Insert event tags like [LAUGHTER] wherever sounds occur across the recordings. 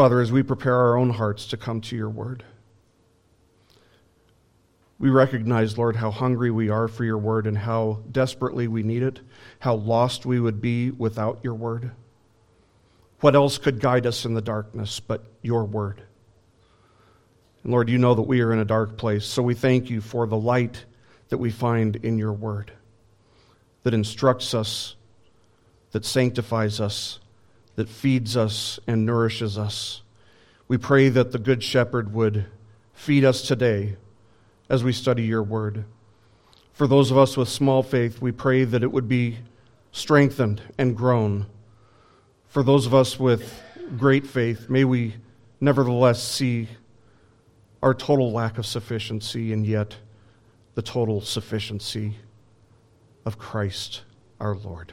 Father, as we prepare our own hearts to come to your word, we recognize, Lord, how hungry we are for your word and how desperately we need it, how lost we would be without your word. What else could guide us in the darkness but your word? And Lord, you know that we are in a dark place, so we thank you for the light that we find in your word that instructs us, that sanctifies us, that feeds us and nourishes us. We pray that the Good Shepherd would feed us today as we study your word. For those of us with small faith, we pray that it would be strengthened and grown. For those of us with great faith, may we nevertheless see our total lack of sufficiency and yet the total sufficiency of Christ our Lord.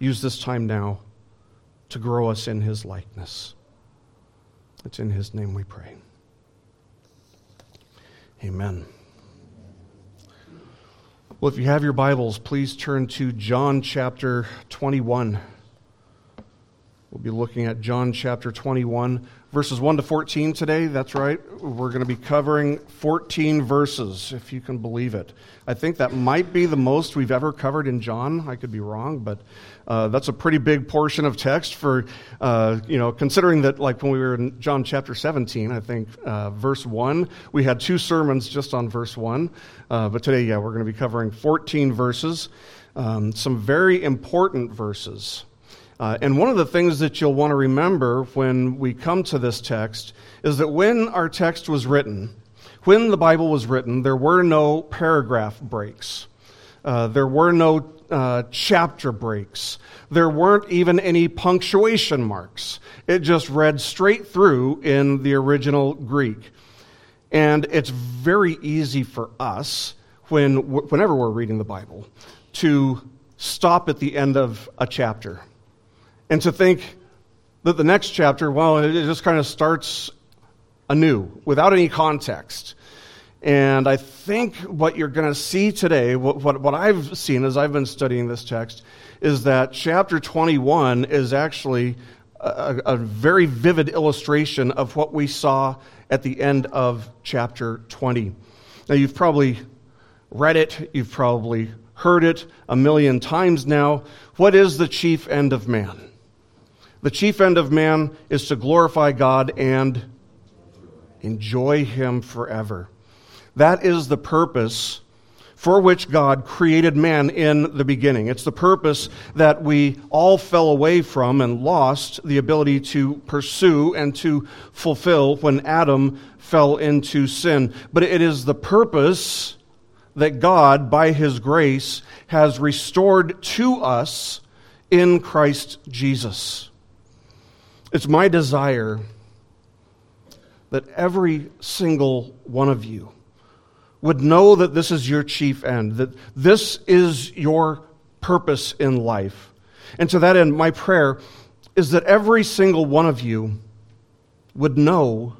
Use this time now to grow us in his likeness. It's in his name we pray. Amen. Well, if you have your Bibles, please turn to John chapter 21. We'll be looking at John chapter 21 verses 1 to 14 today. That's right. We're going to be covering 14 verses, if you can believe it. I think that might be the most we've ever covered in John. I could be wrong, but uh, that's a pretty big portion of text for, uh, you know, considering that, like when we were in John chapter 17, I think uh, verse 1, we had two sermons just on verse 1. Uh, but today, yeah, we're going to be covering 14 verses, um, some very important verses. Uh, and one of the things that you'll want to remember when we come to this text is that when our text was written, when the Bible was written, there were no paragraph breaks. Uh, there were no uh, chapter breaks. There weren't even any punctuation marks. It just read straight through in the original Greek. And it's very easy for us, when, whenever we're reading the Bible, to stop at the end of a chapter and to think that the next chapter, well, it just kind of starts anew without any context. And I think what you're going to see today, what, what, what, I've seen as I've been studying this text, is that chapter 21 is actually a, a very vivid illustration of what we saw at the end of chapter 20. Now, you've probably read it, you've probably heard it a million times now. What is the chief end of man? The chief end of man is to glorify God and enjoy Him forever. That is the purpose for which God created man in the beginning. It's the purpose that we all fell away from and lost the ability to pursue and to fulfill when Adam fell into sin. But it is the purpose that God, by His grace, has restored to us in Christ Jesus. It's my desire that every single one of you would know that this is your chief end, that this is your purpose in life. And to that end, my prayer is that every single one of you would know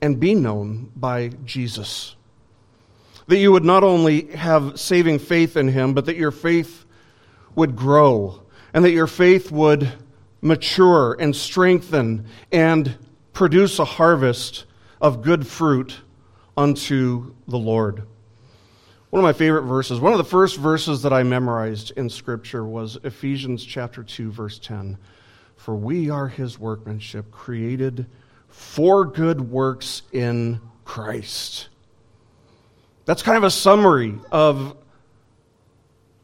and be known by Jesus. That you would not only have saving faith in him, but that your faith would grow and that your faith would mature and strengthen and produce a harvest of good fruit unto the Lord. One of my favorite verses, one of the first verses that I memorized in Scripture was Ephesians chapter 2, verse 10. For we are his workmanship, created for good works in Christ. That's kind of a summary of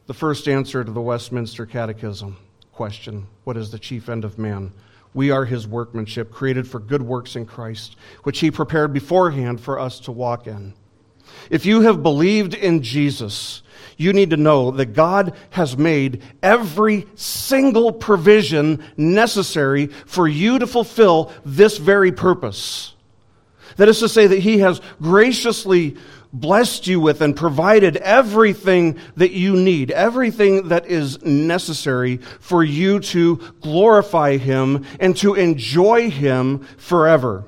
the first answer to the Westminster Catechism question What is the chief end of man? We are his workmanship, created for good works in Christ, which he prepared beforehand for us to walk in. If you have believed in Jesus, you need to know that God has made every single provision necessary for you to fulfill this very purpose. That is to say, that He has graciously blessed you with and provided everything that you need, everything that is necessary for you to glorify Him and to enjoy Him forever.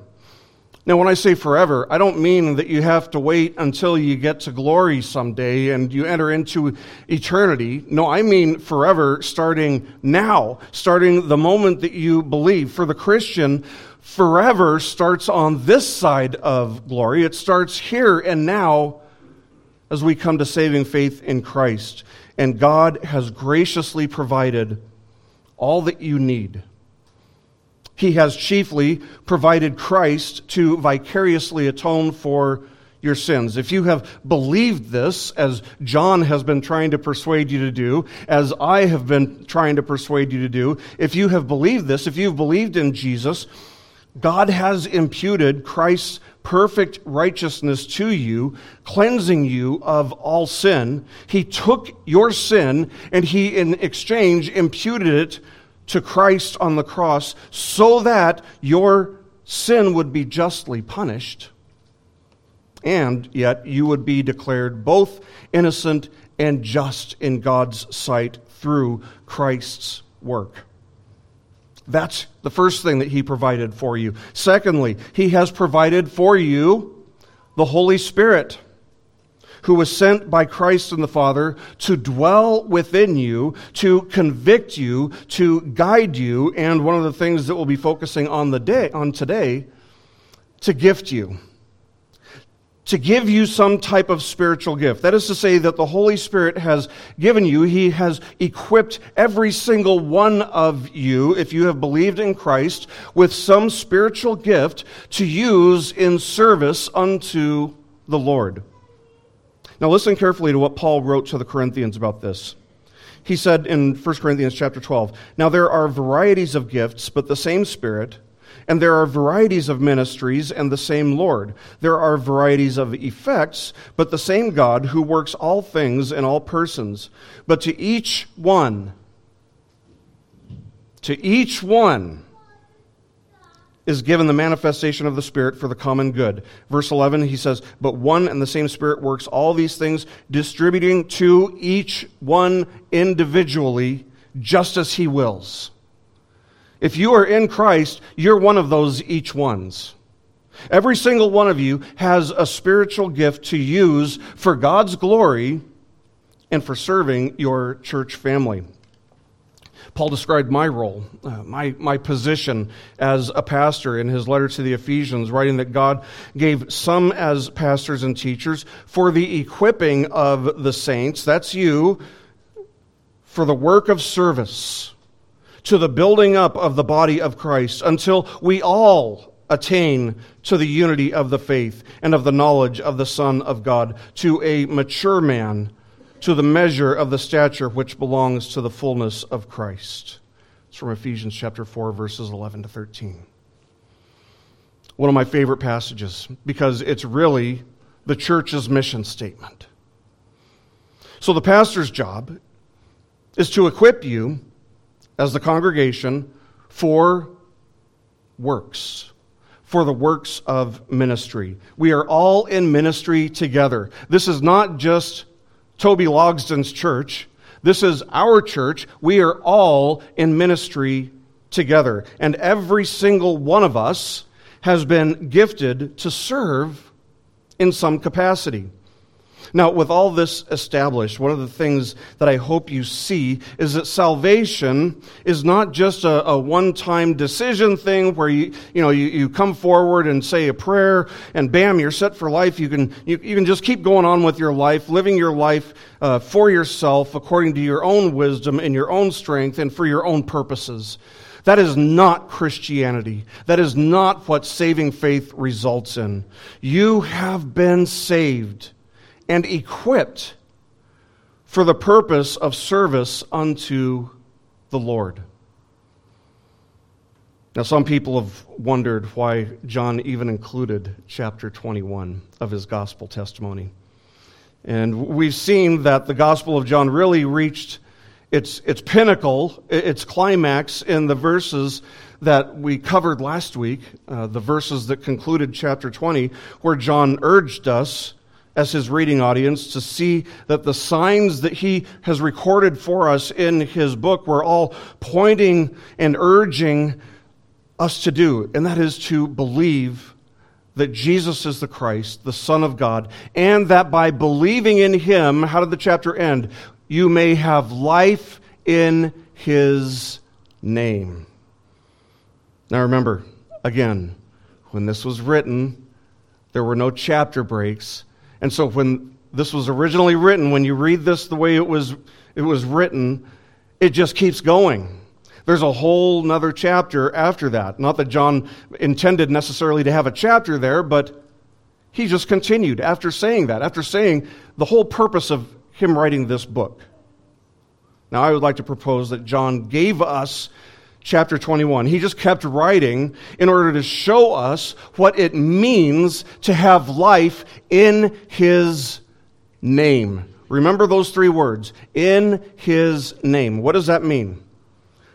Now, when I say forever, I don't mean that you have to wait until you get to glory someday and you enter into eternity. No, I mean forever starting now, starting the moment that you believe. For the Christian, forever starts on this side of glory. It starts here and now as we come to saving faith in Christ. And God has graciously provided all that you need he has chiefly provided Christ to vicariously atone for your sins. If you have believed this, as John has been trying to persuade you to do, as I have been trying to persuade you to do, if you have believed this, if you've believed in Jesus, God has imputed Christ's perfect righteousness to you, cleansing you of all sin. He took your sin and he, in exchange, imputed it to Christ on the cross so that your sin would be justly punished, and yet you would be declared both innocent and just in God's sight through Christ's work. That's the first thing that He provided for you. Secondly, He has provided for you the Holy Spirit who was sent by Christ and the Father to dwell within you, to convict you, to guide you, and one of the things that we'll be focusing on the day on today, to gift you. To give you some type of spiritual gift. That is to say, that the Holy Spirit has given you, He has equipped every single one of you, if you have believed in Christ, with some spiritual gift to use in service unto the Lord. Now listen carefully to what Paul wrote to the Corinthians about this. He said in 1 Corinthians chapter 12, Now there are varieties of gifts, but the same Spirit, and there are varieties of ministries, and the same Lord. There are varieties of effects, but the same God who works all things in all persons. But to each one, to each one, is given the manifestation of the Spirit for the common good. Verse 11, he says, But one and the same Spirit works all these things, distributing to each one individually, just as he wills. If you are in Christ, you're one of those each ones. Every single one of you has a spiritual gift to use for God's glory and for serving your church family. Paul described my role, uh, my, my position as a pastor in his letter to the Ephesians, writing that God gave some as pastors and teachers for the equipping of the saints, that's you, for the work of service, to the building up of the body of Christ, until we all attain to the unity of the faith and of the knowledge of the Son of God, to a mature man to the measure of the stature which belongs to the fullness of Christ. It's from Ephesians chapter 4, verses 11 to 13. One of my favorite passages because it's really the church's mission statement. So, the pastor's job is to equip you as the congregation for works, for the works of ministry. We are all in ministry together. This is not just Toby Logsden's church. This is our church. We are all in ministry together. And every single one of us has been gifted to serve in some capacity. Now, with all this established, one of the things that I hope you see is that salvation is not just a, a one-time decision thing where you, you, know, you, you come forward and say a prayer and bam, you're set for life. You can, you, you can just keep going on with your life, living your life uh, for yourself according to your own wisdom and your own strength and for your own purposes. That is not Christianity. That is not what saving faith results in. You have been saved and equipped for the purpose of service unto the Lord. Now, some people have wondered why John even included chapter 21 of his gospel testimony. And we've seen that the Gospel of John really reached its, its pinnacle, its climax in the verses that we covered last week, uh, the verses that concluded chapter 20, where John urged us as his reading audience to see that the signs that he has recorded for us in his book were all pointing and urging us to do, and that is to believe that Jesus is the Christ, the Son of God, and that by believing in him, how did the chapter end? You may have life in his name. Now remember, again, when this was written, there were no chapter breaks. And so when this was originally written, when you read this the way it was, it was written, it just keeps going. There's a whole nother chapter after that. Not that John intended necessarily to have a chapter there, but he just continued after saying that, after saying the whole purpose of him writing this book. Now, I would like to propose that John gave us chapter 21. He just kept writing in order to show us what it means to have life in his name. Remember those three words in his name. What does that mean?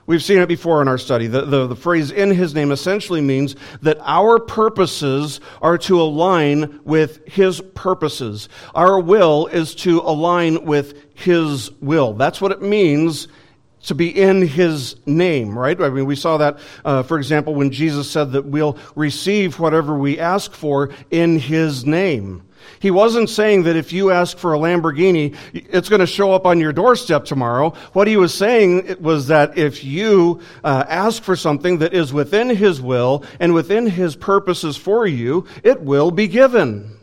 We've seen it before in our study. The, the, the, phrase in his name essentially means that our purposes are to align with his purposes. Our will is to align with his will. That's what it means to be in his name, right? I mean, we saw that, uh, for example, when Jesus said that we'll receive whatever we ask for in his name. He wasn't saying that if you ask for a Lamborghini, it's going to show up on your doorstep tomorrow. What he was saying was that if you uh, ask for something that is within his will and within his purposes for you, it will be given.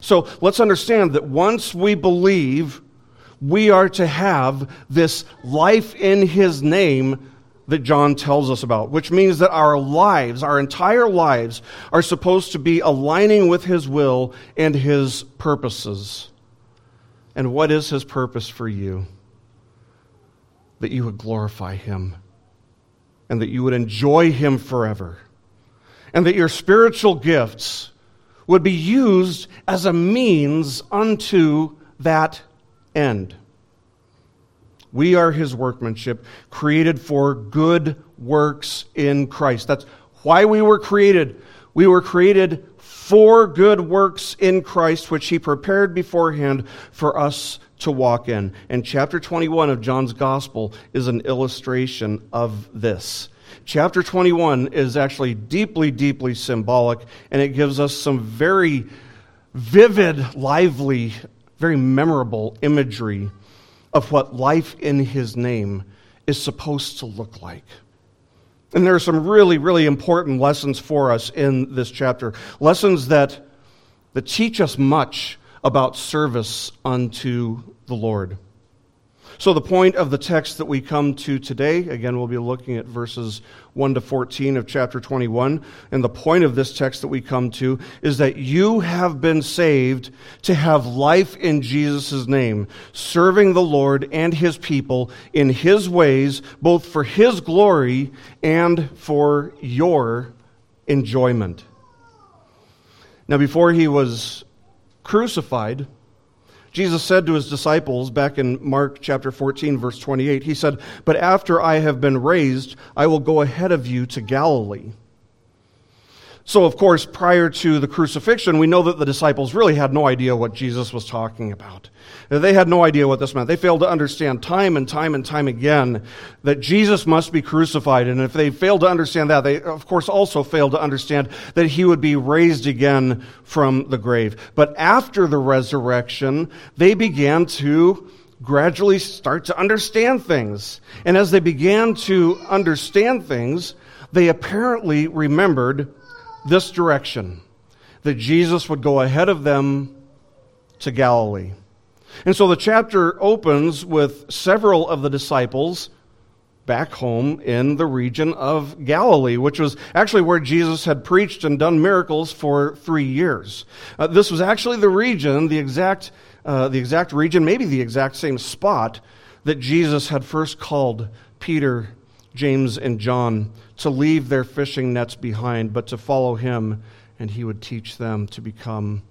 So let's understand that once we believe, we are to have this life in his name that John tells us about, which means that our lives, our entire lives, are supposed to be aligning with His will and His purposes. And what is His purpose for you? That you would glorify Him and that you would enjoy Him forever, and that your spiritual gifts would be used as a means unto that end. We are his workmanship, created for good works in Christ. That's why we were created. We were created for good works in Christ, which he prepared beforehand for us to walk in. And chapter 21 of John's Gospel is an illustration of this. Chapter 21 is actually deeply, deeply symbolic, and it gives us some very vivid, lively, very memorable imagery of what life in his name is supposed to look like. And there are some really, really important lessons for us in this chapter. Lessons that, that teach us much about service unto the Lord. So, the point of the text that we come to today, again, we'll be looking at verses 1 to 14 of chapter 21. And the point of this text that we come to is that you have been saved to have life in Jesus' name, serving the Lord and his people in his ways, both for his glory and for your enjoyment. Now, before he was crucified, Jesus said to his disciples back in Mark chapter 14, verse 28, he said, But after I have been raised, I will go ahead of you to Galilee. So, of course, prior to the crucifixion, we know that the disciples really had no idea what Jesus was talking about. They had no idea what this meant. They failed to understand time and time and time again that Jesus must be crucified. And if they failed to understand that, they, of course, also failed to understand that he would be raised again from the grave. But after the resurrection, they began to gradually start to understand things. And as they began to understand things, they apparently remembered this direction that Jesus would go ahead of them to Galilee. And so the chapter opens with several of the disciples back home in the region of Galilee, which was actually where Jesus had preached and done miracles for three years. Uh, this was actually the region, the exact, uh, the exact region, maybe the exact same spot that Jesus had first called Peter, James, and John to leave their fishing nets behind, but to follow him, and he would teach them to become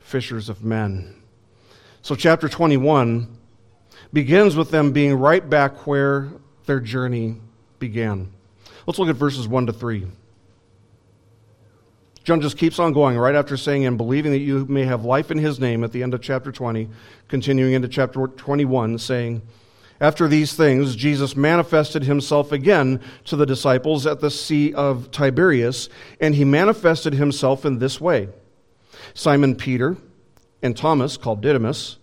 fishers of men. So, chapter 21 begins with them being right back where their journey began. Let's look at verses 1 to 3. John just keeps on going right after saying, and believing that you may have life in his name at the end of chapter 20, continuing into chapter 21, saying, After these things, Jesus manifested himself again to the disciples at the Sea of Tiberias, and he manifested himself in this way Simon Peter and Thomas, called Didymus,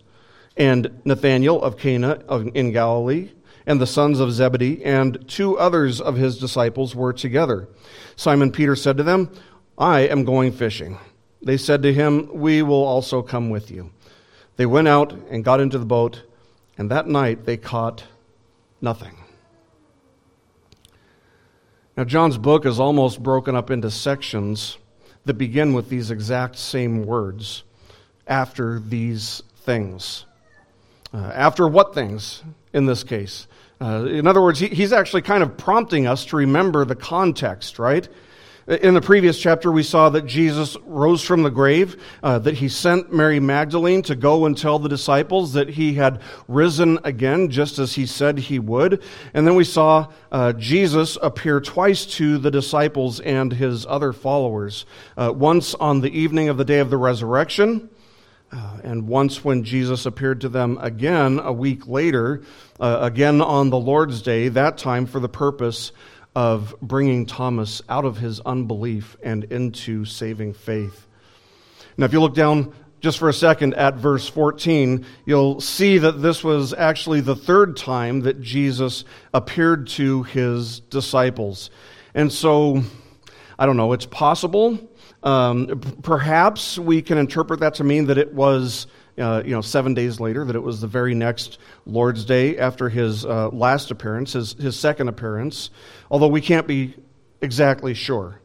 and Nathanael of Cana in Galilee, and the sons of Zebedee, and two others of his disciples were together. Simon Peter said to them, I am going fishing. They said to him, We will also come with you. They went out and got into the boat and that night they caught nothing. Now, John's book is almost broken up into sections that begin with these exact same words after these things. Uh, after what things in this case? Uh, in other words, he, he's actually kind of prompting us to remember the context, right? In the previous chapter, we saw that Jesus rose from the grave, uh, that he sent Mary Magdalene to go and tell the disciples that he had risen again, just as he said he would. And then we saw uh, Jesus appear twice to the disciples and his other followers. Uh, once on the evening of the day of the resurrection, uh, and once when Jesus appeared to them again a week later, uh, again on the Lord's Day, that time for the purpose of bringing Thomas out of his unbelief and into saving faith. Now, if you look down just for a second at verse 14, you'll see that this was actually the third time that Jesus appeared to his disciples. And so, I don't know, it's possible. Um, perhaps we can interpret that to mean that it was uh, you know, seven days later, that it was the very next Lord's Day after his uh, last appearance, his, his second appearance, although we can't be exactly sure.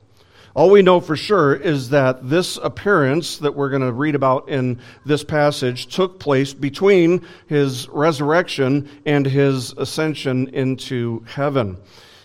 All we know for sure is that this appearance that we're going to read about in this passage took place between his resurrection and his ascension into heaven.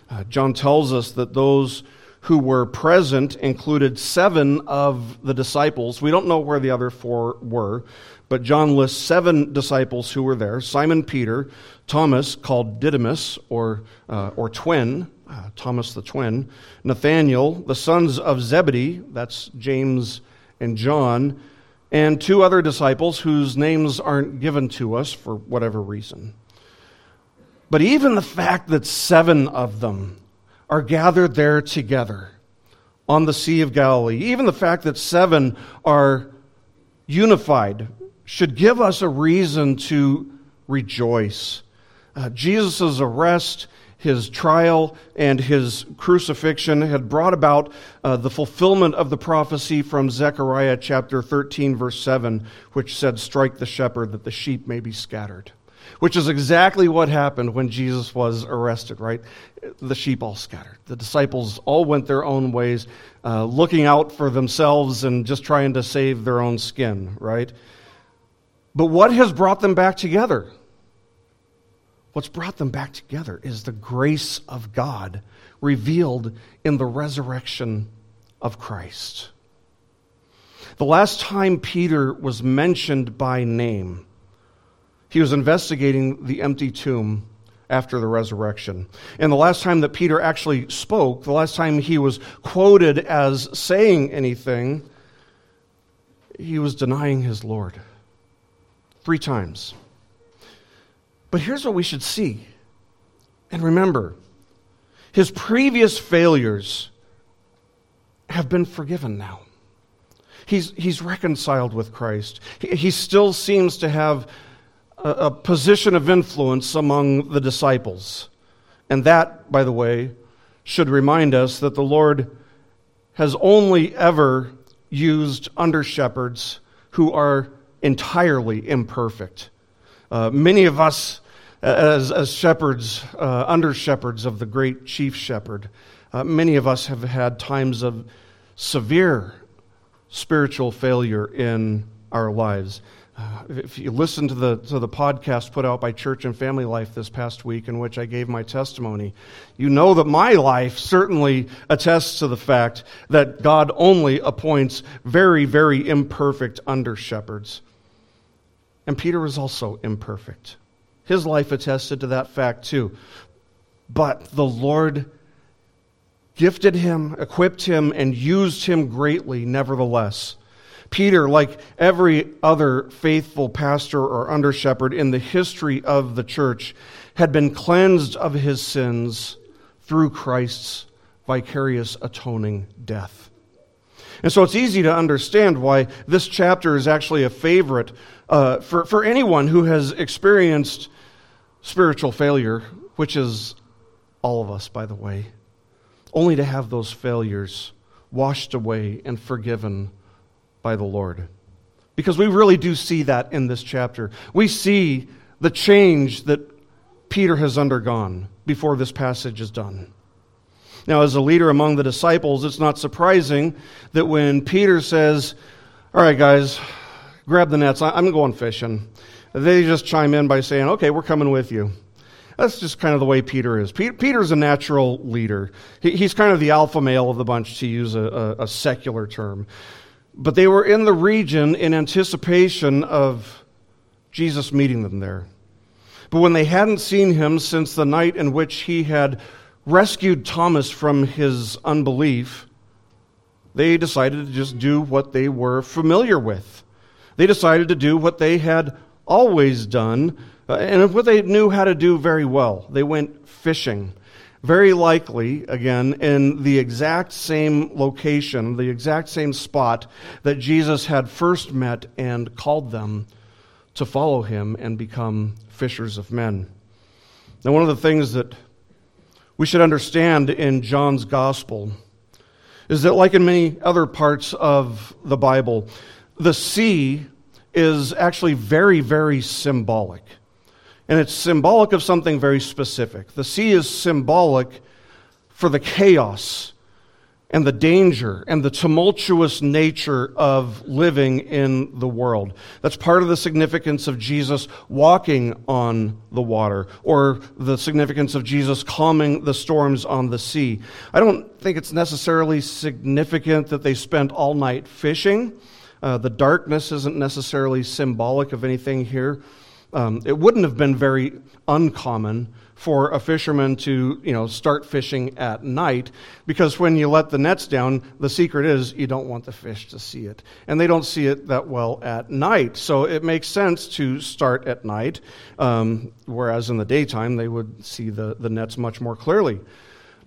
Uh, John tells us that those who were present included seven of the disciples. We don't know where the other four were, but John lists seven disciples who were there Simon Peter, Thomas, called Didymus, or, uh, or twin, uh, Thomas the twin, Nathanael, the sons of Zebedee, that's James and John, and two other disciples whose names aren't given to us for whatever reason. But even the fact that seven of them are gathered there together on the Sea of Galilee. Even the fact that seven are unified should give us a reason to rejoice. Uh, Jesus' arrest, his trial, and his crucifixion had brought about uh, the fulfillment of the prophecy from Zechariah chapter 13, verse 7, which said, Strike the shepherd that the sheep may be scattered which is exactly what happened when Jesus was arrested, right? The sheep all scattered. The disciples all went their own ways, uh, looking out for themselves and just trying to save their own skin, right? But what has brought them back together? What's brought them back together is the grace of God revealed in the resurrection of Christ. The last time Peter was mentioned by name, he was investigating the empty tomb after the resurrection. And the last time that Peter actually spoke, the last time he was quoted as saying anything, he was denying his Lord. Three times. But here's what we should see and remember his previous failures have been forgiven now. He's, he's reconciled with Christ. He, he still seems to have a, a position of influence among the disciples. And that, by the way, should remind us that the Lord has only ever used under shepherds who are entirely imperfect. Uh, many of us, as, as shepherds, uh, under shepherds of the great chief shepherd, uh, many of us have had times of severe spiritual failure in our lives. Uh, if you listen to the, to the podcast put out by Church and Family Life this past week, in which I gave my testimony, you know that my life certainly attests to the fact that God only appoints very, very imperfect under shepherds. And Peter was also imperfect. His life attested to that fact too. But the Lord gifted him, equipped him, and used him greatly, nevertheless Peter, like every other faithful pastor or under shepherd in the history of the church, had been cleansed of his sins through Christ's vicarious atoning death. And so it's easy to understand why this chapter is actually a favorite uh, for, for anyone who has experienced spiritual failure, which is all of us, by the way, only to have those failures washed away and forgiven by the Lord. Because we really do see that in this chapter. We see the change that Peter has undergone before this passage is done. Now, as a leader among the disciples, it's not surprising that when Peter says, All right, guys, grab the nets, I'm going fishing, they just chime in by saying, Okay, we're coming with you. That's just kind of the way Peter is. Peter's a natural leader. He's kind of the alpha male of the bunch, to use a, a secular term. But they were in the region in anticipation of Jesus meeting them there. But when they hadn't seen him since the night in which he had rescued Thomas from his unbelief, they decided to just do what they were familiar with. They decided to do what they had always done uh, and what they knew how to do very well. They went fishing. Very likely, again, in the exact same location, the exact same spot that Jesus had first met and called them to follow him and become fishers of men. Now, one of the things that we should understand in John's gospel is that, like in many other parts of the Bible, the sea is actually very, very symbolic. And it's symbolic of something very specific. The sea is symbolic for the chaos and the danger and the tumultuous nature of living in the world. That's part of the significance of Jesus walking on the water or the significance of Jesus calming the storms on the sea. I don't think it's necessarily significant that they spent all night fishing. Uh, the darkness isn't necessarily symbolic of anything here. Um, it wouldn't have been very uncommon for a fisherman to, you know, start fishing at night because when you let the nets down, the secret is you don't want the fish to see it. And they don't see it that well at night. So it makes sense to start at night, um, whereas in the daytime they would see the, the nets much more clearly.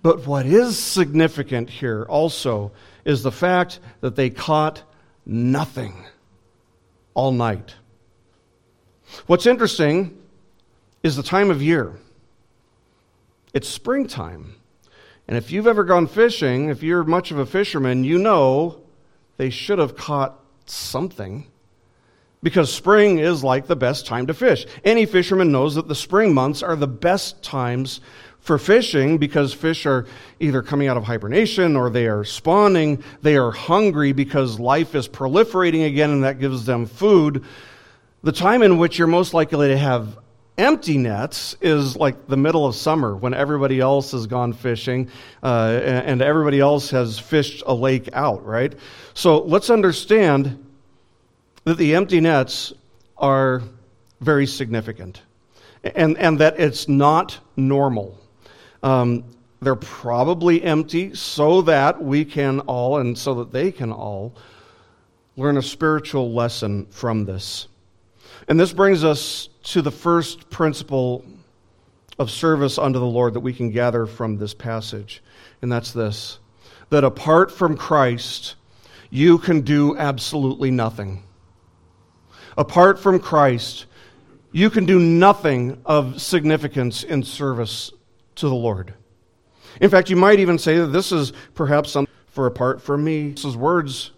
But what is significant here also is the fact that they caught nothing all night. What's interesting is the time of year. It's springtime. And if you've ever gone fishing, if you're much of a fisherman, you know they should have caught something. Because spring is like the best time to fish. Any fisherman knows that the spring months are the best times for fishing because fish are either coming out of hibernation or they are spawning. They are hungry because life is proliferating again and that gives them food. The time in which you're most likely to have Empty nets is like the middle of summer when everybody else has gone fishing uh, and everybody else has fished a lake out, right? So let's understand that the empty nets are very significant and, and that it's not normal. Um, they're probably empty so that we can all, and so that they can all, learn a spiritual lesson from this. And this brings us to the first principle of service unto the Lord that we can gather from this passage, and that's this that apart from Christ, you can do absolutely nothing. Apart from Christ, you can do nothing of significance in service to the Lord. In fact, you might even say that this is perhaps something for apart from me. This is words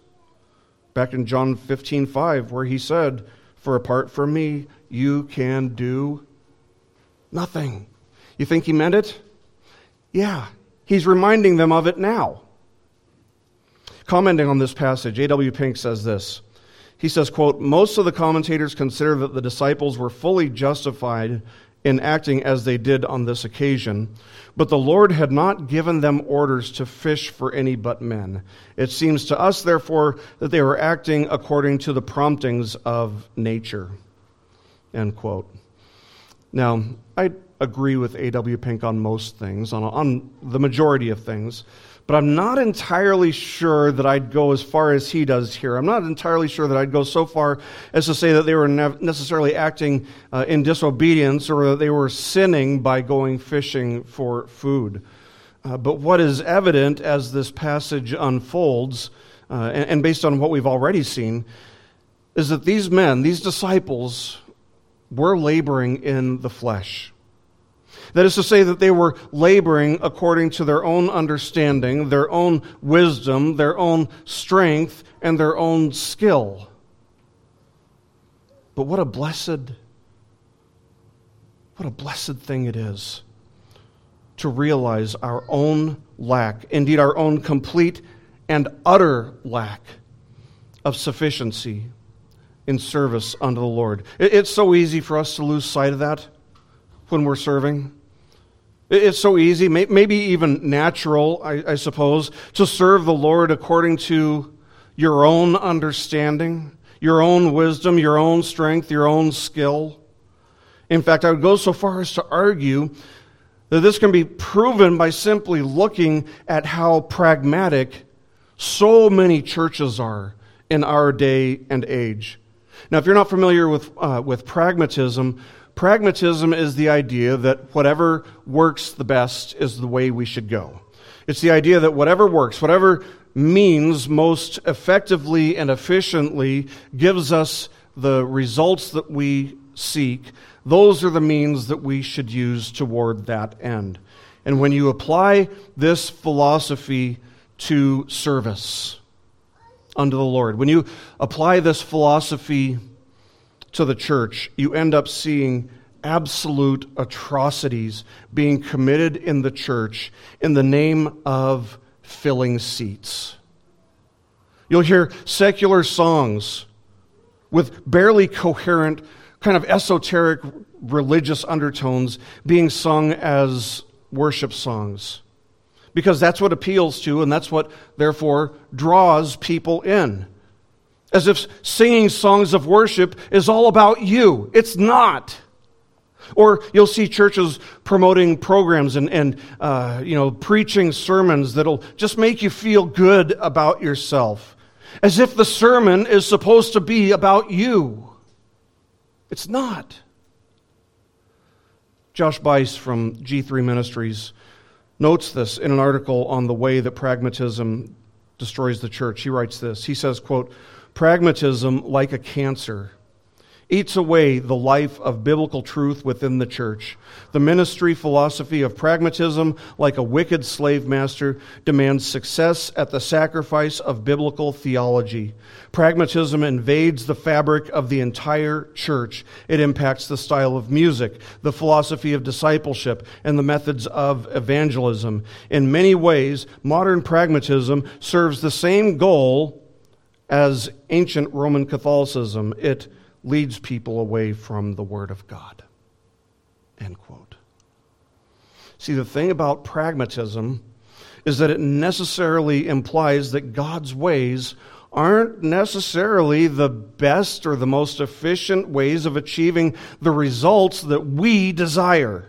back in John 15 5, where he said, For apart from me, you can do nothing. You think he meant it? Yeah, he's reminding them of it now. Commenting on this passage, A.W. Pink says this. He says, quote, Most of the commentators consider that the disciples were fully justified in acting as they did on this occasion, but the Lord had not given them orders to fish for any but men. It seems to us, therefore, that they were acting according to the promptings of nature. End quote. Now, I agree with A.W. Pink on most things, on, on the majority of things, but I'm not entirely sure that I'd go as far as he does here. I'm not entirely sure that I'd go so far as to say that they were necessarily acting uh, in disobedience or that they were sinning by going fishing for food. Uh, but what is evident as this passage unfolds, uh, and, and based on what we've already seen, is that these men, these disciples, were laboring in the flesh. That is to say, that they were laboring according to their own understanding, their own wisdom, their own strength, and their own skill. But what a blessed, what a blessed thing it is to realize our own lack, indeed, our own complete and utter lack of sufficiency in service unto the Lord. It's so easy for us to lose sight of that when we're serving. It's so easy, maybe even natural, I, suppose, to serve the Lord according to your own understanding, your own wisdom, your own strength, your own skill. In fact, I would go so far as to argue that this can be proven by simply looking at how pragmatic so many churches are in our day and age. Now, if you're not familiar with, uh, with pragmatism, pragmatism is the idea that whatever works the best is the way we should go. It's the idea that whatever works, whatever means most effectively and efficiently gives us the results that we seek, those are the means that we should use toward that end. And when you apply this philosophy to service, unto the Lord. When you apply this philosophy to the church, you end up seeing absolute atrocities being committed in the church in the name of filling seats. You'll hear secular songs with barely coherent, kind of esoteric religious undertones being sung as worship songs because that's what appeals to and that's what, therefore, draws people in. As if singing songs of worship is all about you. It's not. Or you'll see churches promoting programs and, and uh, you know, preaching sermons that'll just make you feel good about yourself, as if the sermon is supposed to be about you. It's not. Josh Buice from G3 Ministries notes this in an article on the way that pragmatism destroys the church. He writes this. He says, quote, "Pragmatism like a cancer eats away the life of biblical truth within the church. The ministry philosophy of pragmatism, like a wicked slave master, demands success at the sacrifice of biblical theology. Pragmatism invades the fabric of the entire church. It impacts the style of music, the philosophy of discipleship, and the methods of evangelism. In many ways, modern pragmatism serves the same goal as ancient Roman Catholicism. It leads people away from the Word of God. End quote. See, the thing about pragmatism is that it necessarily implies that God's ways aren't necessarily the best or the most efficient ways of achieving the results that we desire.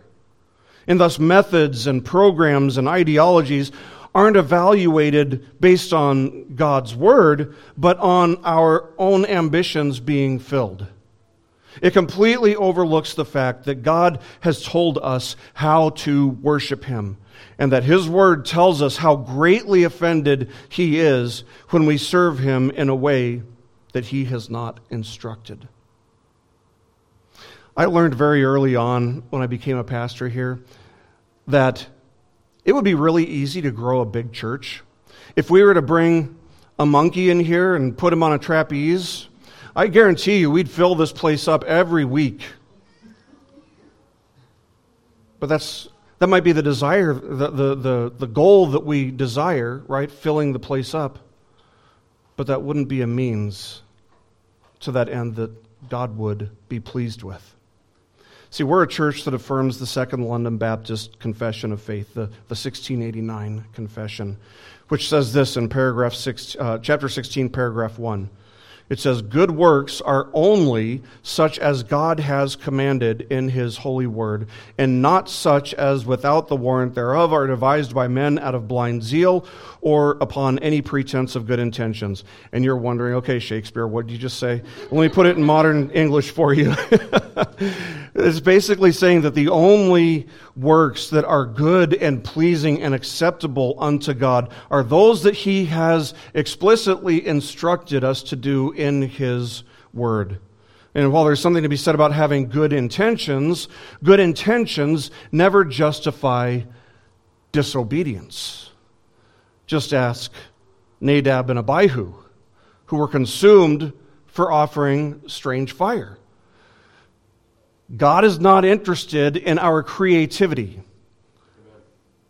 And thus, methods and programs and ideologies aren't evaluated based on God's word, but on our own ambitions being filled. It completely overlooks the fact that God has told us how to worship Him, and that His Word tells us how greatly offended He is when we serve Him in a way that He has not instructed. I learned very early on when I became a pastor here that it would be really easy to grow a big church. If we were to bring a monkey in here and put him on a trapeze, I guarantee you we'd fill this place up every week. But that's that might be the desire, the, the, the, the goal that we desire, right? Filling the place up. But that wouldn't be a means to that end that God would be pleased with. See, we're a church that affirms the Second London Baptist Confession of Faith, the, the 1689 Confession, which says this in paragraph six, uh, chapter 16, paragraph 1. It says, Good works are only such as God has commanded in his holy word, and not such as without the warrant thereof are devised by men out of blind zeal or upon any pretense of good intentions. And you're wondering, okay, Shakespeare, what did you just say? Let me put it in modern English for you. [LAUGHS] it's basically saying that the only works that are good and pleasing and acceptable unto God are those that he has explicitly instructed us to do in His Word. And while there's something to be said about having good intentions, good intentions never justify disobedience. Just ask Nadab and Abihu, who were consumed for offering strange fire. God is not interested in our creativity,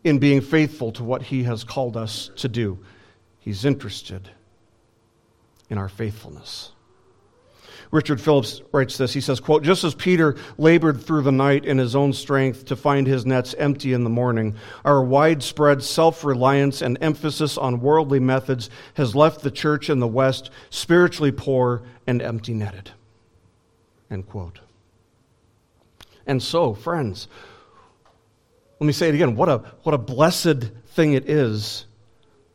in being faithful to what He has called us to do. He's interested in our faithfulness. Richard Phillips writes this. He says, quote, Just as Peter labored through the night in his own strength to find his nets empty in the morning, our widespread self reliance and emphasis on worldly methods has left the church in the West spiritually poor and empty netted. End quote. And so, friends, let me say it again. What a, what a blessed thing it is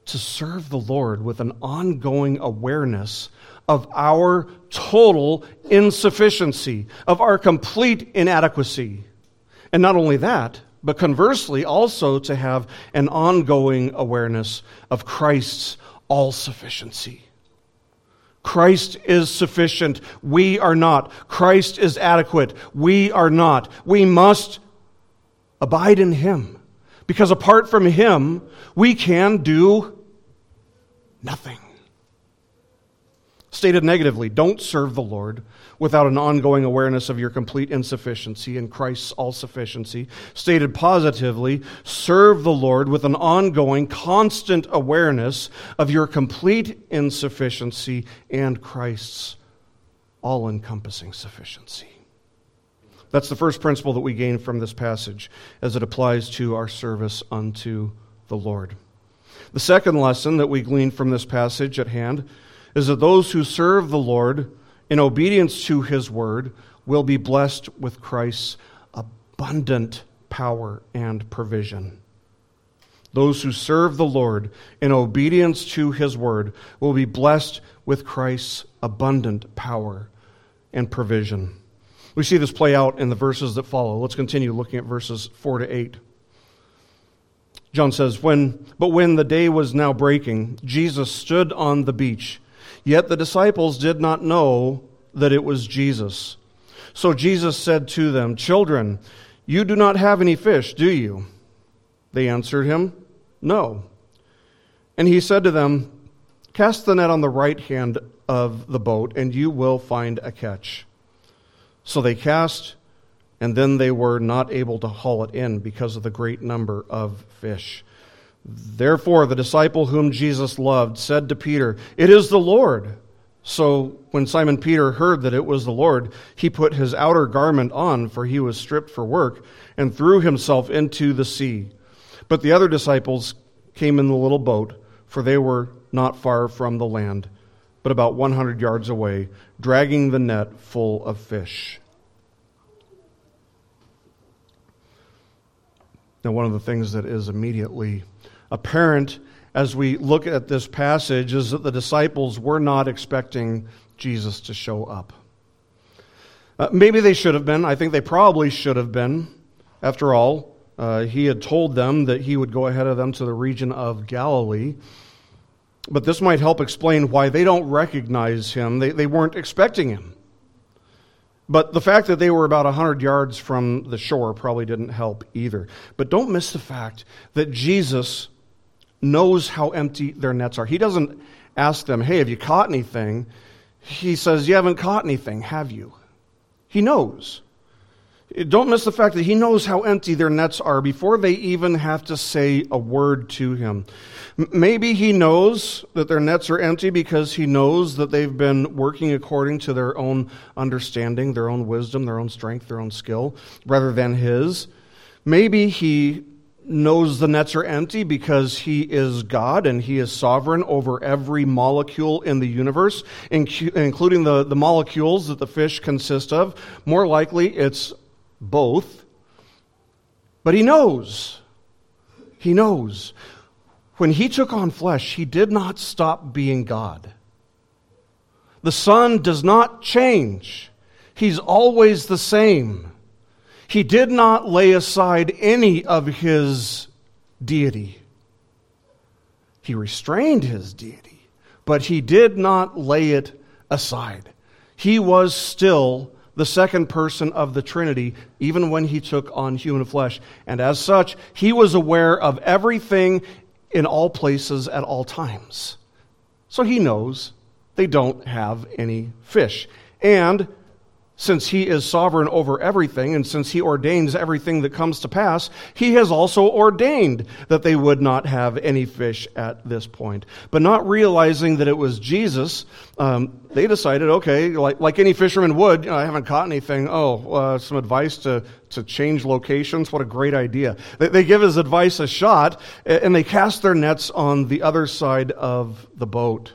to serve the Lord with an ongoing awareness of our total insufficiency, of our complete inadequacy. And not only that, but conversely, also to have an ongoing awareness of Christ's all sufficiency. Christ is sufficient. We are not. Christ is adequate. We are not. We must abide in Him. Because apart from Him, we can do nothing. Stated negatively, don't serve the Lord without an ongoing awareness of your complete insufficiency and Christ's all sufficiency. Stated positively, serve the Lord with an ongoing, constant awareness of your complete insufficiency and Christ's all encompassing sufficiency. That's the first principle that we gain from this passage as it applies to our service unto the Lord. The second lesson that we glean from this passage at hand is that those who serve the Lord in obedience to his word will be blessed with Christ's abundant power and provision. Those who serve the Lord in obedience to his word will be blessed with Christ's abundant power and provision. We see this play out in the verses that follow. Let's continue looking at verses 4 to 8. John says, when, But when the day was now breaking, Jesus stood on the beach. Yet the disciples did not know that it was Jesus. So Jesus said to them, Children, you do not have any fish, do you? They answered him, No. And he said to them, Cast the net on the right hand of the boat, and you will find a catch. So they cast, and then they were not able to haul it in because of the great number of fish. Therefore, the disciple whom Jesus loved said to Peter, It is the Lord. So when Simon Peter heard that it was the Lord, he put his outer garment on, for he was stripped for work, and threw himself into the sea. But the other disciples came in the little boat, for they were not far from the land but about 100 yards away, dragging the net full of fish. Now, one of the things that is immediately apparent as we look at this passage is that the disciples were not expecting Jesus to show up. Uh, maybe they should have been. I think they probably should have been. After all, uh, he had told them that he would go ahead of them to the region of Galilee. But this might help explain why they don't recognize him. They, they weren't expecting him. But the fact that they were about 100 yards from the shore probably didn't help either. But don't miss the fact that Jesus knows how empty their nets are. He doesn't ask them, hey, have you caught anything? He says, you haven't caught anything, have you? He knows. Don't miss the fact that he knows how empty their nets are before they even have to say a word to him. Maybe he knows that their nets are empty because he knows that they've been working according to their own understanding, their own wisdom, their own strength, their own skill, rather than his. Maybe he knows the nets are empty because he is God and he is sovereign over every molecule in the universe, including the, the molecules that the fish consist of. More likely, it's both. But he knows. He knows. When he took on flesh, he did not stop being God. The Son does not change, he's always the same. He did not lay aside any of his deity. He restrained his deity, but he did not lay it aside. He was still the second person of the Trinity, even when he took on human flesh. And as such, he was aware of everything in all places at all times. So he knows they don't have any fish. And since he is sovereign over everything, and since he ordains everything that comes to pass, he has also ordained that they would not have any fish at this point. But not realizing that it was Jesus, um, they decided, okay, like, like any fisherman would, you know, I haven't caught anything. Oh, uh, some advice to, to change locations. What a great idea. They, they give his advice a shot, and they cast their nets on the other side of the boat.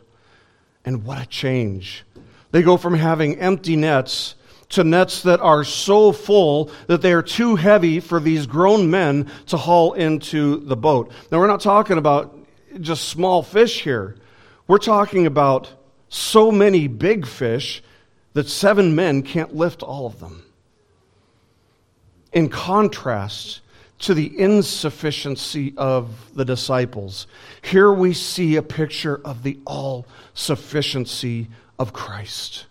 And what a change. They go from having empty nets to nets that are so full that they are too heavy for these grown men to haul into the boat. Now, we're not talking about just small fish here. We're talking about so many big fish that seven men can't lift all of them. In contrast to the insufficiency of the disciples, here we see a picture of the all sufficiency of Christ.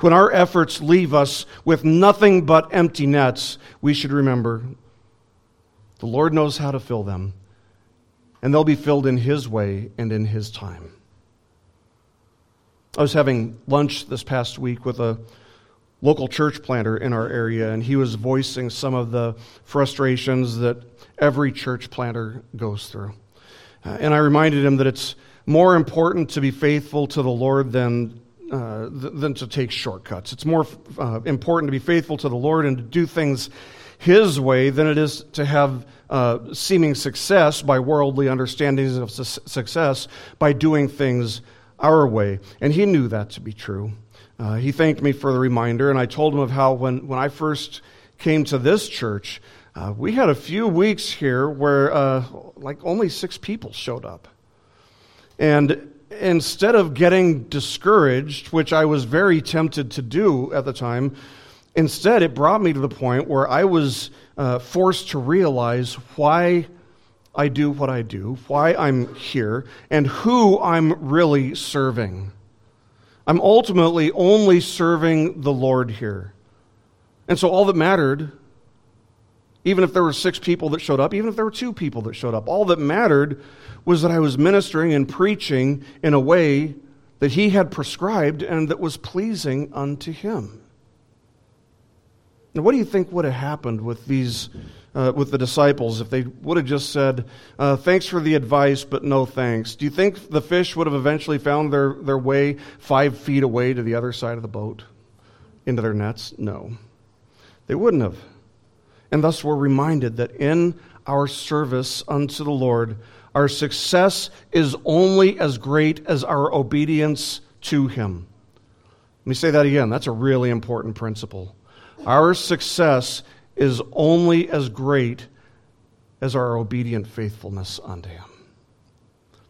When our efforts leave us with nothing but empty nets, we should remember the Lord knows how to fill them, and they'll be filled in His way and in His time. I was having lunch this past week with a local church planter in our area, and he was voicing some of the frustrations that every church planter goes through. Uh, and I reminded him that it's more important to be faithful to the Lord than uh, than to take shortcuts. It's more uh, important to be faithful to the Lord and to do things His way than it is to have uh, seeming success by worldly understandings of su- success by doing things our way. And he knew that to be true. Uh, he thanked me for the reminder, and I told him of how when, when I first came to this church, uh, we had a few weeks here where uh, like only six people showed up. And instead of getting discouraged, which I was very tempted to do at the time, instead it brought me to the point where I was uh, forced to realize why I do what I do, why I'm here, and who I'm really serving. I'm ultimately only serving the Lord here. And so all that mattered, even if there were six people that showed up, even if there were two people that showed up, all that mattered was that I was ministering and preaching in a way that he had prescribed and that was pleasing unto him. Now, what do you think would have happened with these, uh, with the disciples if they would have just said, uh, "Thanks for the advice, but no thanks"? Do you think the fish would have eventually found their, their way five feet away to the other side of the boat, into their nets? No, they wouldn't have. And thus, we're reminded that in our service unto the Lord, our success is only as great as our obedience to Him. Let me say that again. That's a really important principle. Our success is only as great as our obedient faithfulness unto Him.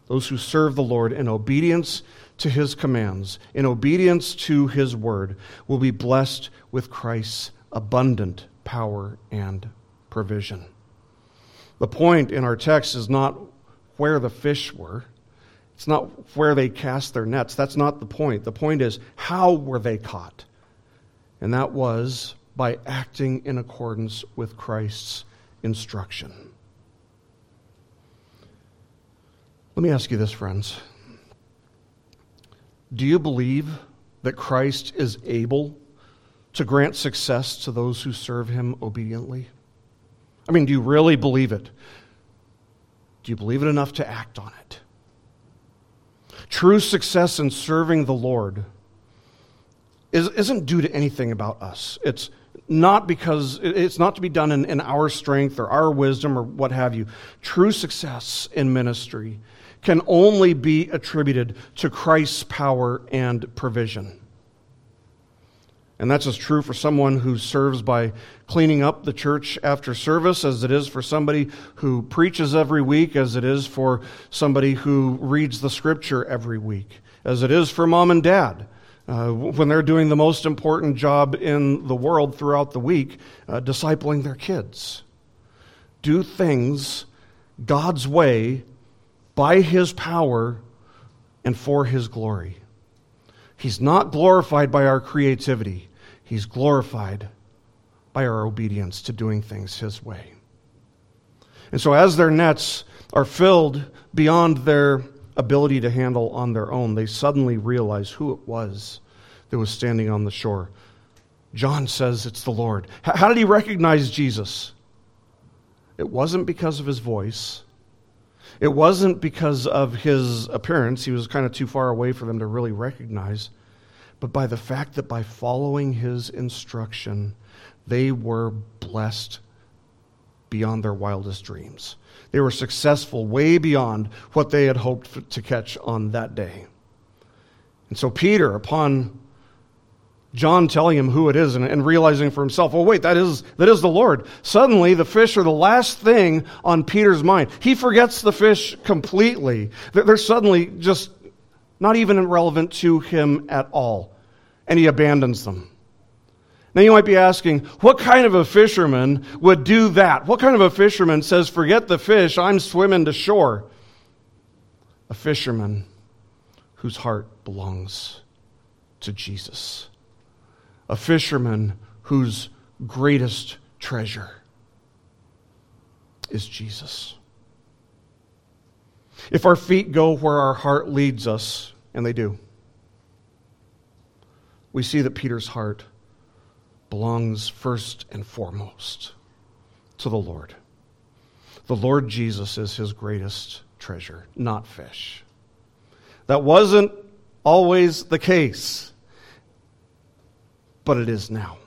Those who serve the Lord in obedience to His commands, in obedience to His word, will be blessed with Christ's abundant power and provision. The point in our text is not where the fish were. It's not where they cast their nets. That's not the point. The point is, how were they caught? And that was by acting in accordance with Christ's instruction. Let me ask you this, friends. Do you believe that Christ is able to grant success to those who serve him obediently? I mean, do you really believe it? Do you believe it enough to act on it? True success in serving the Lord is, isn't due to anything about us. It's not because it's not to be done in, in our strength or our wisdom or what have you. True success in ministry can only be attributed to Christ's power and provision. And that's as true for someone who serves by cleaning up the church after service as it is for somebody who preaches every week, as it is for somebody who reads the scripture every week, as it is for mom and dad. Uh, when they're doing the most important job in the world throughout the week, uh, discipling their kids. Do things God's way by His power and for His glory. He's not glorified by our creativity, He's glorified by our obedience to doing things His way. And so, as their nets are filled beyond their ability to handle on their own, they suddenly realize who it was that was standing on the shore. John says it's the Lord. How did he recognize Jesus? It wasn't because of his voice. It wasn't because of his appearance. He was kind of too far away for them to really recognize. But by the fact that by following his instruction, they were blessed beyond their wildest dreams. They were successful way beyond what they had hoped to catch on that day. And so, Peter, upon John telling him who it is and, and, realizing for himself, oh, wait, that is, that is the Lord. Suddenly, the fish are the last thing on Peter's mind. He forgets the fish completely. They're, they're suddenly just not even relevant to him at all. And he abandons them. Now, you might be asking, what kind of a fisherman would do that? What kind of a fisherman says, forget the fish, I'm swimming to shore? A fisherman whose heart belongs to Jesus a fisherman whose greatest treasure is Jesus. If our feet go where our heart leads us, and they do, we see that Peter's heart belongs first and foremost to the Lord. The Lord Jesus is his greatest treasure, not fish. That wasn't always the case but it is now.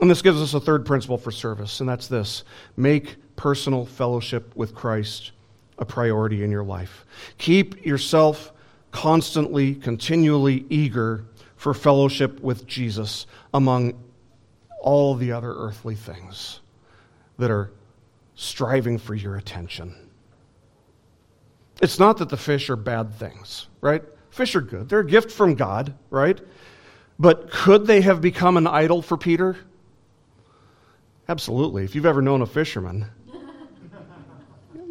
And this gives us a third principle for service, and that's this make personal fellowship with Christ a priority in your life. Keep yourself constantly, continually eager for fellowship with Jesus among all the other earthly things that are striving for your attention. It's not that the fish are bad things, right? Fish are good. They're a gift from God, right? But could they have become an idol for Peter? Absolutely. If you've ever known a fisherman,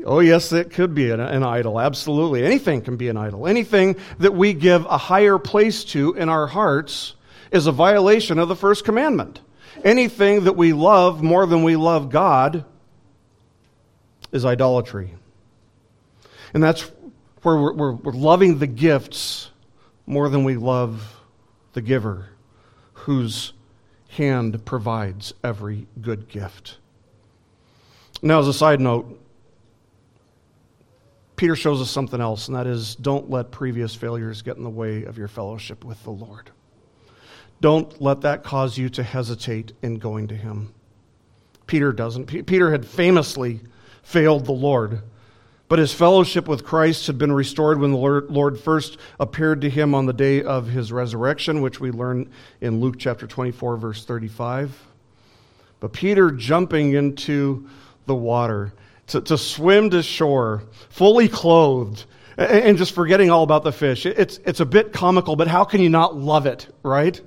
oh, yes, it could be an, an, idol. Absolutely. Anything can be an idol. Anything that we give a higher place to in our hearts is a violation of the first commandment. Anything that we love more than we love God is idolatry. And that's where we're, we're, we're loving the gifts more than we love the giver, whose hand provides every good gift. Now, as a side note, Peter shows us something else, and that is don't let previous failures get in the way of your fellowship with the Lord. Don't let that cause you to hesitate in going to Him. Peter doesn't. P- Peter had famously failed the Lord but his fellowship with Christ had been restored when the Lord first appeared to him on the day of his resurrection, which we learn in Luke chapter 24, verse 35. But Peter jumping into the water to, to swim to shore, fully clothed, and just forgetting all about the fish. It's, it's a bit comical, but how can you not love it, right?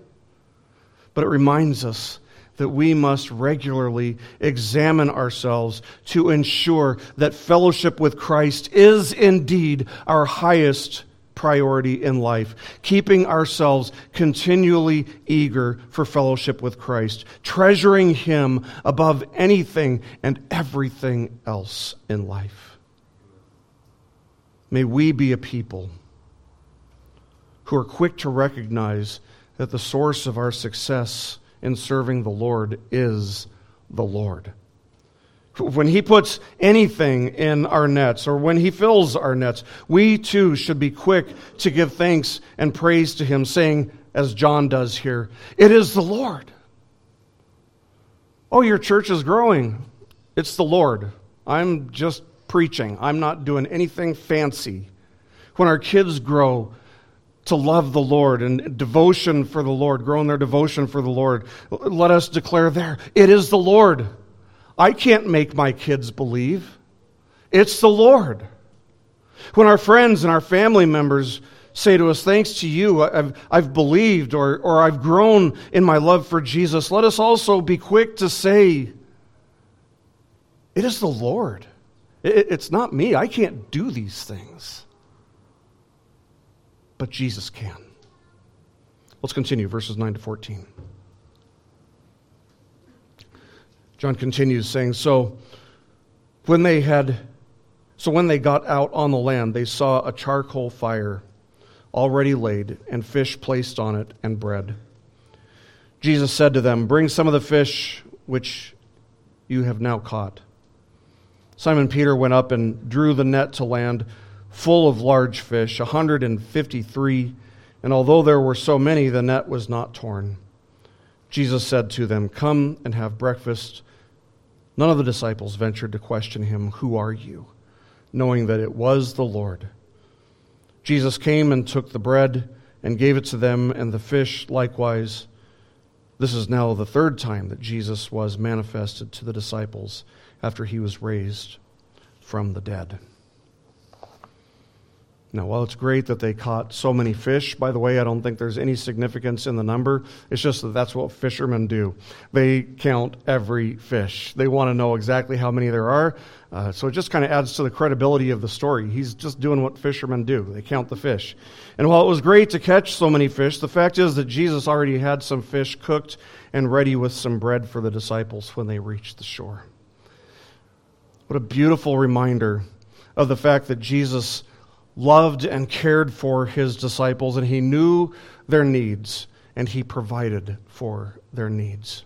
But it reminds us that we must regularly examine ourselves to ensure that fellowship with Christ is indeed our highest priority in life, keeping ourselves continually eager for fellowship with Christ, treasuring Him above anything and everything else in life. May we be a people who are quick to recognize that the source of our success in serving the Lord is the Lord. When He puts anything in our nets or when He fills our nets, we too should be quick to give thanks and praise to Him, saying, as John does here, It is the Lord. Oh, your church is growing. It's the Lord. I'm just preaching, I'm not doing anything fancy. When our kids grow, to love the Lord and devotion for the Lord, grow in their devotion for the Lord. Let us declare there, it is the Lord. I can't make my kids believe. It's the Lord. When our friends and our family members say to us, Thanks to you, I've, I've believed or, or I've grown in my love for Jesus, let us also be quick to say, It is the Lord. It, it's not me. I can't do these things. But Jesus can. Let's continue, verses 9 to 14. John continues saying, So when they had so when they got out on the land, they saw a charcoal fire already laid, and fish placed on it, and bread. Jesus said to them, Bring some of the fish which you have now caught. Simon Peter went up and drew the net to land full of large fish, a 153, and although there were so many, the net was not torn. Jesus said to them, Come and have breakfast. None of the disciples ventured to question him, Who are you? knowing that it was the Lord. Jesus came and took the bread and gave it to them, and the fish likewise. This is now the third time that Jesus was manifested to the disciples after he was raised from the dead. Now, while it's great that they caught so many fish, by the way, I don't think there's any significance in the number. It's just that that's what fishermen do. They count every fish. They want to know exactly how many there are. Uh, so it just kind of adds to the credibility of the story. He's just doing what fishermen do they count the fish. And while it was great to catch so many fish, the fact is that Jesus already had some fish cooked and ready with some bread for the disciples when they reached the shore. What a beautiful reminder of the fact that Jesus loved and cared for his disciples, and he knew their needs, and he provided for their needs.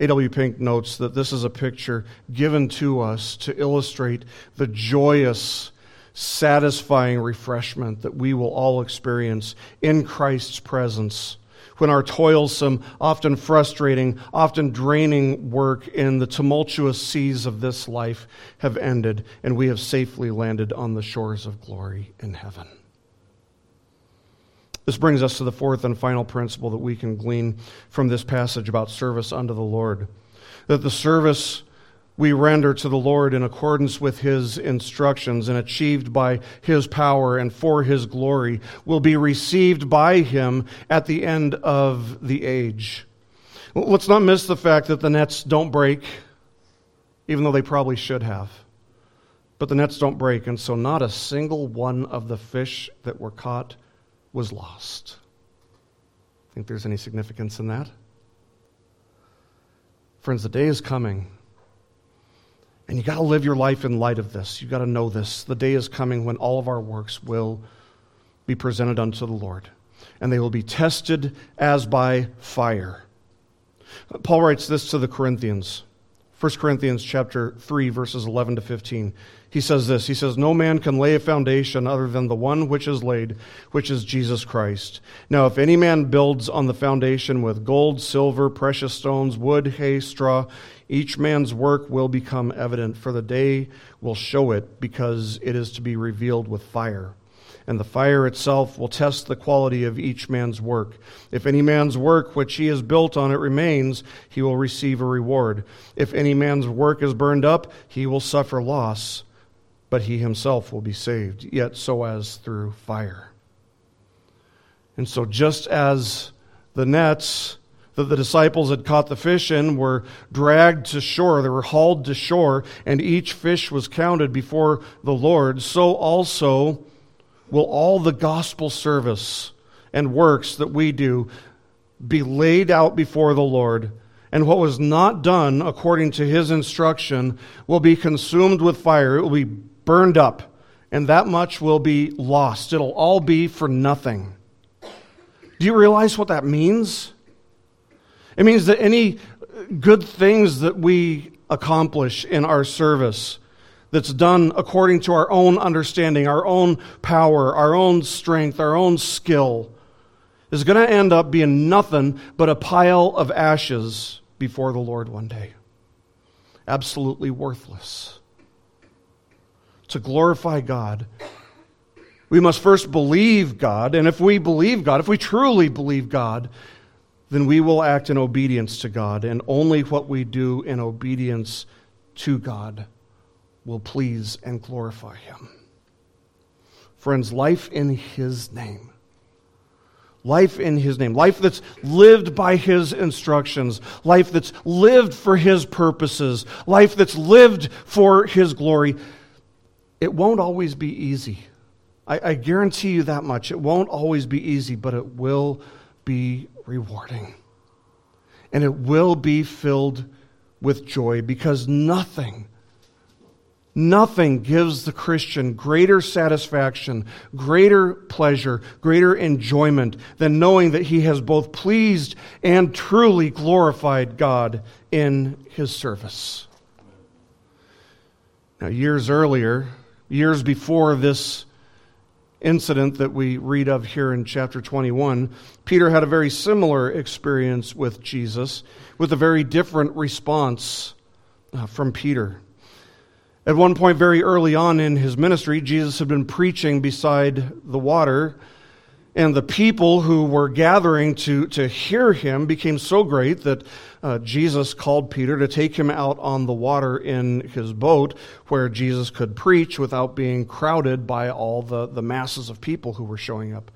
A.W. Pink notes that this is a picture given to us to illustrate the joyous, satisfying refreshment that we will all experience in Christ's presence when our toilsome, often frustrating, often draining work in the tumultuous seas of this life have ended and we have safely landed on the shores of glory in heaven. This brings us to the fourth and final principle that we can glean from this passage about service unto the Lord. That the service we render to the Lord in accordance with His instructions and achieved by His power and for His glory will be received by Him at the end of the age. Let's not miss the fact that the nets don't break, even though they probably should have. But the nets don't break, and so not a single one of the fish that were caught was lost. Think there's any significance in that? Friends, the day is coming and you got to live your life in light of this. You got to know this. The day is coming when all of our works will be presented unto the Lord, and they will be tested as by fire. Paul writes this to the Corinthians. 1 Corinthians chapter 3 verses 11 to 15. He says this. He says no man can lay a foundation other than the one which is laid, which is Jesus Christ. Now if any man builds on the foundation with gold, silver, precious stones, wood, hay, straw, each man's work will become evident, for the day will show it, because it is to be revealed with fire. And the fire itself will test the quality of each man's work. If any man's work which he has built on it remains, he will receive a reward. If any man's work is burned up, he will suffer loss, but he himself will be saved, yet so as through fire. And so, just as the nets that the disciples had caught the fish in were dragged to shore. They were hauled to shore, and each fish was counted before the Lord. So also will all the gospel service and works that we do be laid out before the Lord. And what was not done according to his instruction will be consumed with fire. It will be burned up, and that much will be lost. It'll all be for nothing. Do you realize what that means? It means that any good things that we accomplish in our service that's done according to our own understanding, our own power, our own strength, our own skill is going to end up being nothing but a pile of ashes before the Lord one day. Absolutely worthless. To glorify God, we must first believe God, and if we believe God, if we truly believe God, then we will act in obedience to God, and only what we do in obedience to God will please and glorify Him. Friends, life in His name. Life in His name. Life that's lived by His instructions. Life that's lived for His purposes. Life that's lived for His glory. It won't always be easy. I, I guarantee you that much. It won't always be easy, but it will be rewarding. And it will be filled with joy because nothing, nothing gives the Christian greater satisfaction, greater pleasure, greater enjoyment than knowing that he has both pleased and truly glorified God in his service. Now, years earlier, years before this incident that we read of here in chapter 21, Peter had a very similar experience with Jesus, with a very different response uh, from Peter. At one point, very early on in his ministry, Jesus had been preaching beside the water, and the people who were gathering to, to hear him became so great that uh, Jesus called Peter to take him out on the water in his boat where Jesus could preach without being crowded by all the, the masses of people who were showing up.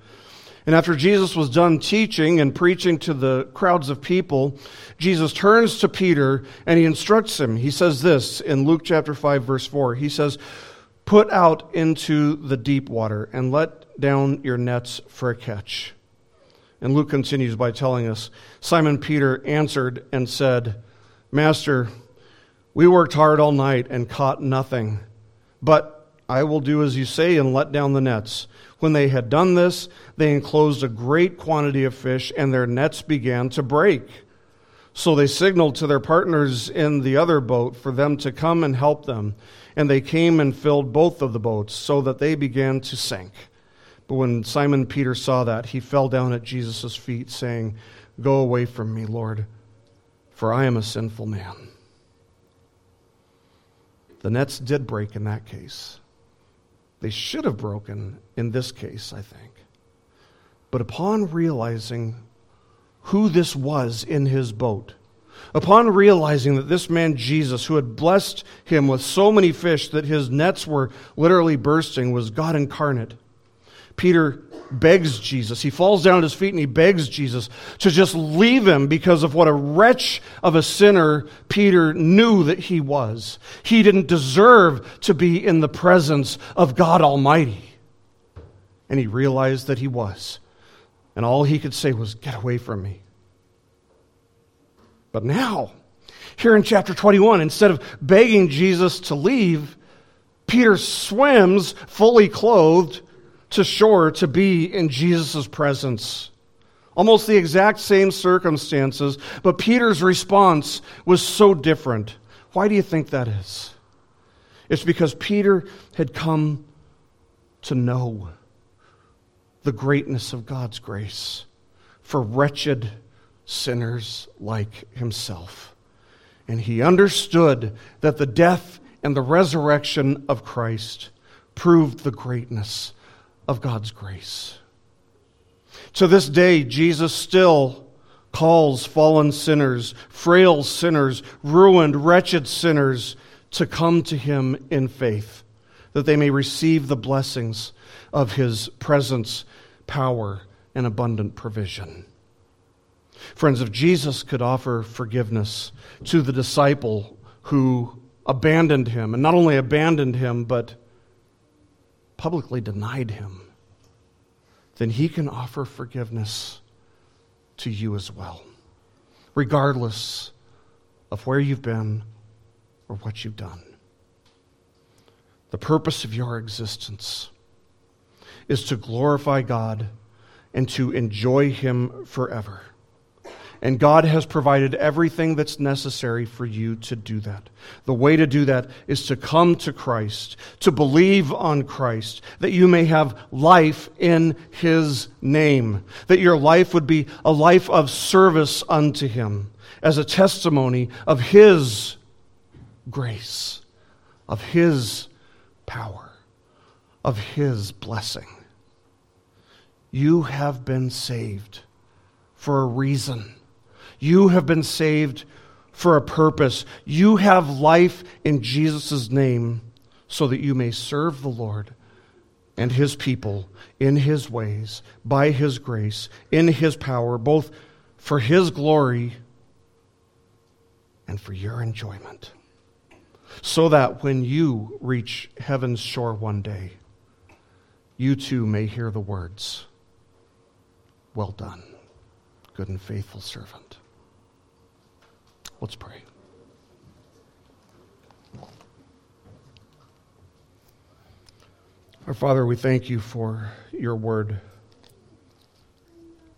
And after Jesus was done teaching and preaching to the crowds of people, Jesus turns to Peter and he instructs him. He says this in Luke chapter 5 verse 4. He says, "Put out into the deep water and let down your nets for a catch." And Luke continues by telling us Simon Peter answered and said, Master, we worked hard all night and caught nothing, but I will do as you say and let down the nets. When they had done this, they enclosed a great quantity of fish, and their nets began to break. So they signaled to their partners in the other boat for them to come and help them. And they came and filled both of the boats, so that they began to sink. But when Simon Peter saw that, he fell down at Jesus' feet, saying, Go away from me, Lord, for I am a sinful man. The nets did break in that case. They should have broken in this case, I think. But upon realizing who this was in his boat, upon realizing that this man Jesus, who had blessed him with so many fish that his nets were literally bursting, was God incarnate, Peter begs Jesus. He falls down at his feet and he begs Jesus to just leave him because of what a wretch of a sinner Peter knew that he was. He didn't deserve to be in the presence of God Almighty. And he realized that he was. And all he could say was, Get away from me. But now, here in chapter 21, instead of begging Jesus to leave, Peter swims fully clothed to shore to be in Jesus' presence. Almost the exact same circumstances, but Peter's response was so different. Why do you think that is? It's because Peter had come to know the greatness of God's grace for wretched sinners like himself. And he understood that the death and the resurrection of Christ proved the greatness of God's grace. To this day, Jesus still calls fallen sinners, frail sinners, ruined, wretched sinners to come to him in faith, that they may receive the blessings of his presence, power, and abundant provision. Friends, if Jesus could offer forgiveness to the disciple who abandoned him, and not only abandoned him, but publicly denied him, then he can offer forgiveness to you as well, regardless of where you've been or what you've done. The purpose of your existence is to glorify God and to enjoy Him forever. And God has provided everything that's necessary for you to do that. The way to do that is to come to Christ, to believe on Christ, that you may have life in His name, that your life would be a life of service unto Him as a testimony of His grace, of His power, of His blessing. You have been saved for a reason. You have been saved for a purpose. You have life in Jesus' name so that you may serve the Lord and his people in his ways, by his grace, in his power, both for his glory and for your enjoyment. So that when you reach heaven's shore one day, you too may hear the words, Well done, good and faithful servant. Let's pray. Our Father, we thank you for your word.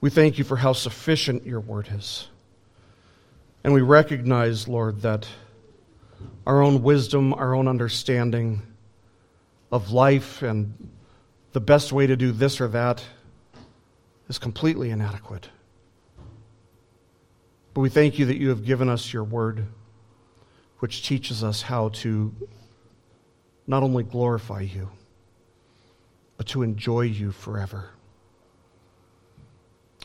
We thank you for how sufficient your word is. And we recognize, Lord, that our own wisdom, our own understanding of life and the best way to do this or that is completely inadequate. But we thank you that you have given us your word, which teaches us how to not only glorify you, but to enjoy you forever.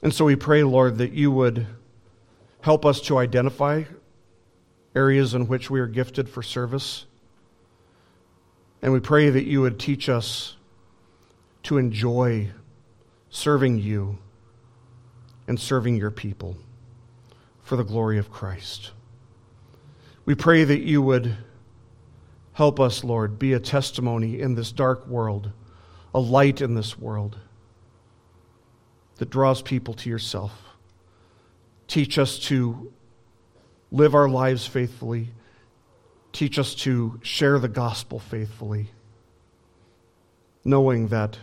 And so we pray, Lord, that you would help us to identify areas in which we are gifted for service. And we pray that you would teach us to enjoy serving you and serving your people for the glory of Christ. We pray that you would help us, Lord, be a testimony in this dark world, a light in this world that draws people to yourself. Teach us to live our lives faithfully. Teach us to share the gospel faithfully, knowing that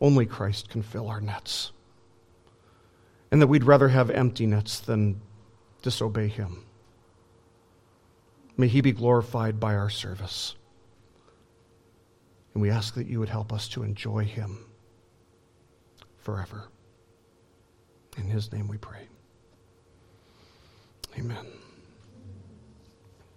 only Christ can fill our nets and that we'd rather have empty nets than disobey him. May he be glorified by our service. And we ask that you would help us to enjoy him forever. In his name we pray. Amen.